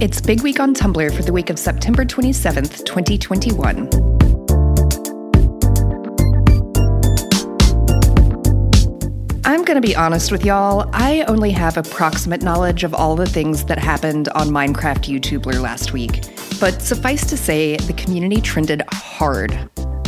It's Big Week on Tumblr for the week of September 27th, 2021. I'm going to be honest with y'all, I only have approximate knowledge of all the things that happened on Minecraft YouTuber last week. But suffice to say, the community trended hard.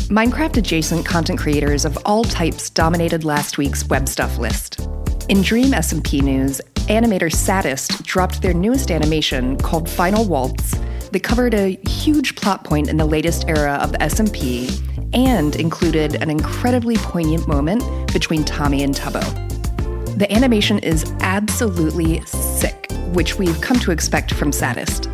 Minecraft adjacent content creators of all types dominated last week's web stuff list. In Dream SMP news, animator Sadist dropped their newest animation called Final Waltz that covered a huge plot point in the latest era of the SMP and included an incredibly poignant moment between Tommy and Tubbo. The animation is absolutely sick, which we've come to expect from Sadist.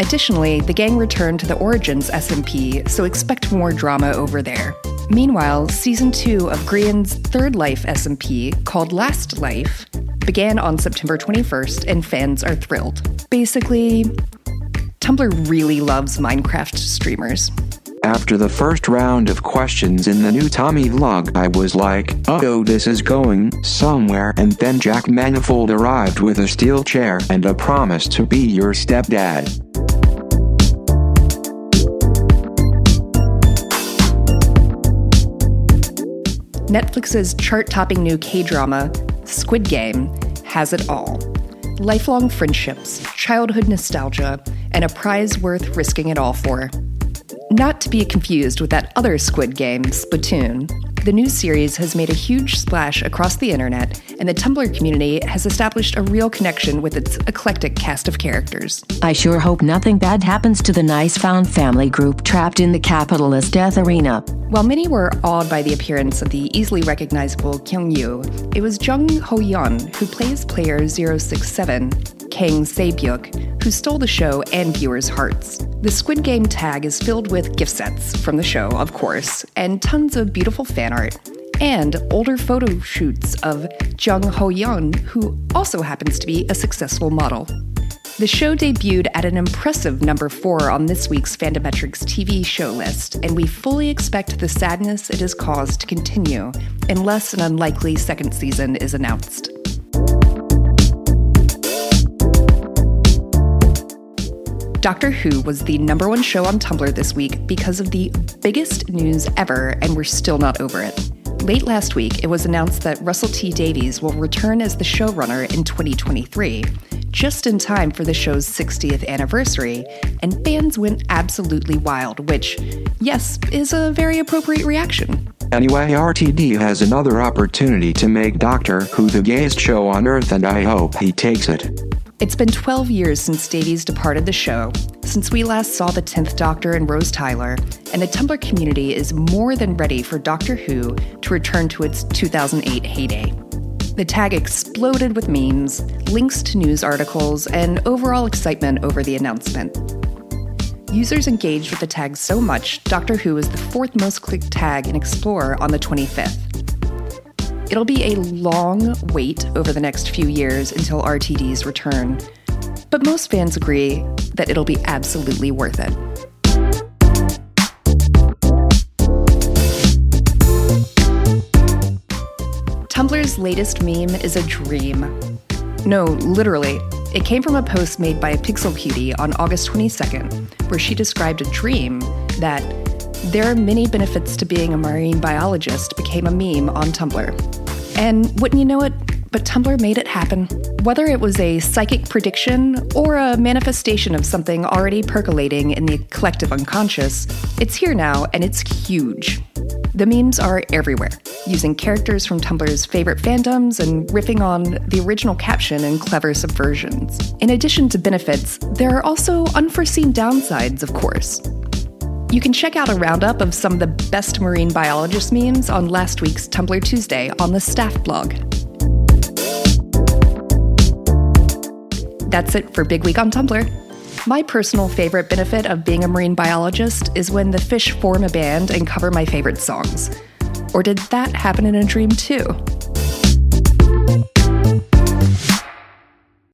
Additionally, the gang returned to the Origins SMP, so expect more drama over there. Meanwhile, season 2 of Grian's third life SMP, called Last Life, began on September 21st, and fans are thrilled. Basically, Tumblr really loves Minecraft streamers. After the first round of questions in the new Tommy vlog, I was like, oh, this is going somewhere. And then Jack Manifold arrived with a steel chair and a promise to be your stepdad. Netflix's chart topping new K drama, Squid Game, has it all lifelong friendships, childhood nostalgia, and a prize worth risking it all for. Not to be confused with that other Squid Game, Splatoon. The new series has made a huge splash across the internet, and the Tumblr community has established a real connection with its eclectic cast of characters. I sure hope nothing bad happens to the nice found family group trapped in the capitalist death arena. While many were awed by the appearance of the easily recognizable Gong Yoo, it was Jung Ho Yeon who plays player 067, Kang Se-byuk, who stole the show and viewers' hearts. The Squid Game tag is filled with gifsets from the show, of course, and tons of beautiful fan art, and older photo shoots of Jung Ho Yeon, who also happens to be a successful model. The show debuted at an impressive number four on this week's Fandometrics TV show list, and we fully expect the sadness it has caused to continue unless an unlikely second season is announced. Doctor Who was the number one show on Tumblr this week because of the biggest news ever, and we're still not over it. Late last week, it was announced that Russell T Davies will return as the showrunner in 2023, just in time for the show's 60th anniversary, and fans went absolutely wild, which, yes, is a very appropriate reaction. Anyway, RTD has another opportunity to make Doctor Who the gayest show on Earth, and I hope he takes it. It's been 12 years since Davies departed the show, since we last saw the 10th Doctor and Rose Tyler, and the Tumblr community is more than ready for Doctor Who to return to its 2008 heyday. The tag exploded with memes, links to news articles, and overall excitement over the announcement. Users engaged with the tag so much, Doctor Who is the fourth most clicked tag in Explore on the 25th. It'll be a long wait over the next few years until RTD's return, but most fans agree that it'll be absolutely worth it. Tumblr's latest meme is a dream. No, literally. It came from a post made by Pixel Cutie on August 22nd, where she described a dream that there are many benefits to being a marine biologist became a meme on Tumblr. And wouldn't you know it, but Tumblr made it happen. Whether it was a psychic prediction or a manifestation of something already percolating in the collective unconscious, it's here now and it's huge. The memes are everywhere, using characters from Tumblr's favorite fandoms and riffing on the original caption in clever subversions. In addition to benefits, there are also unforeseen downsides, of course. You can check out a roundup of some of the best marine biologist memes on last week's Tumblr Tuesday on the staff blog. That's it for Big Week on Tumblr. My personal favorite benefit of being a marine biologist is when the fish form a band and cover my favorite songs. Or did that happen in a dream too?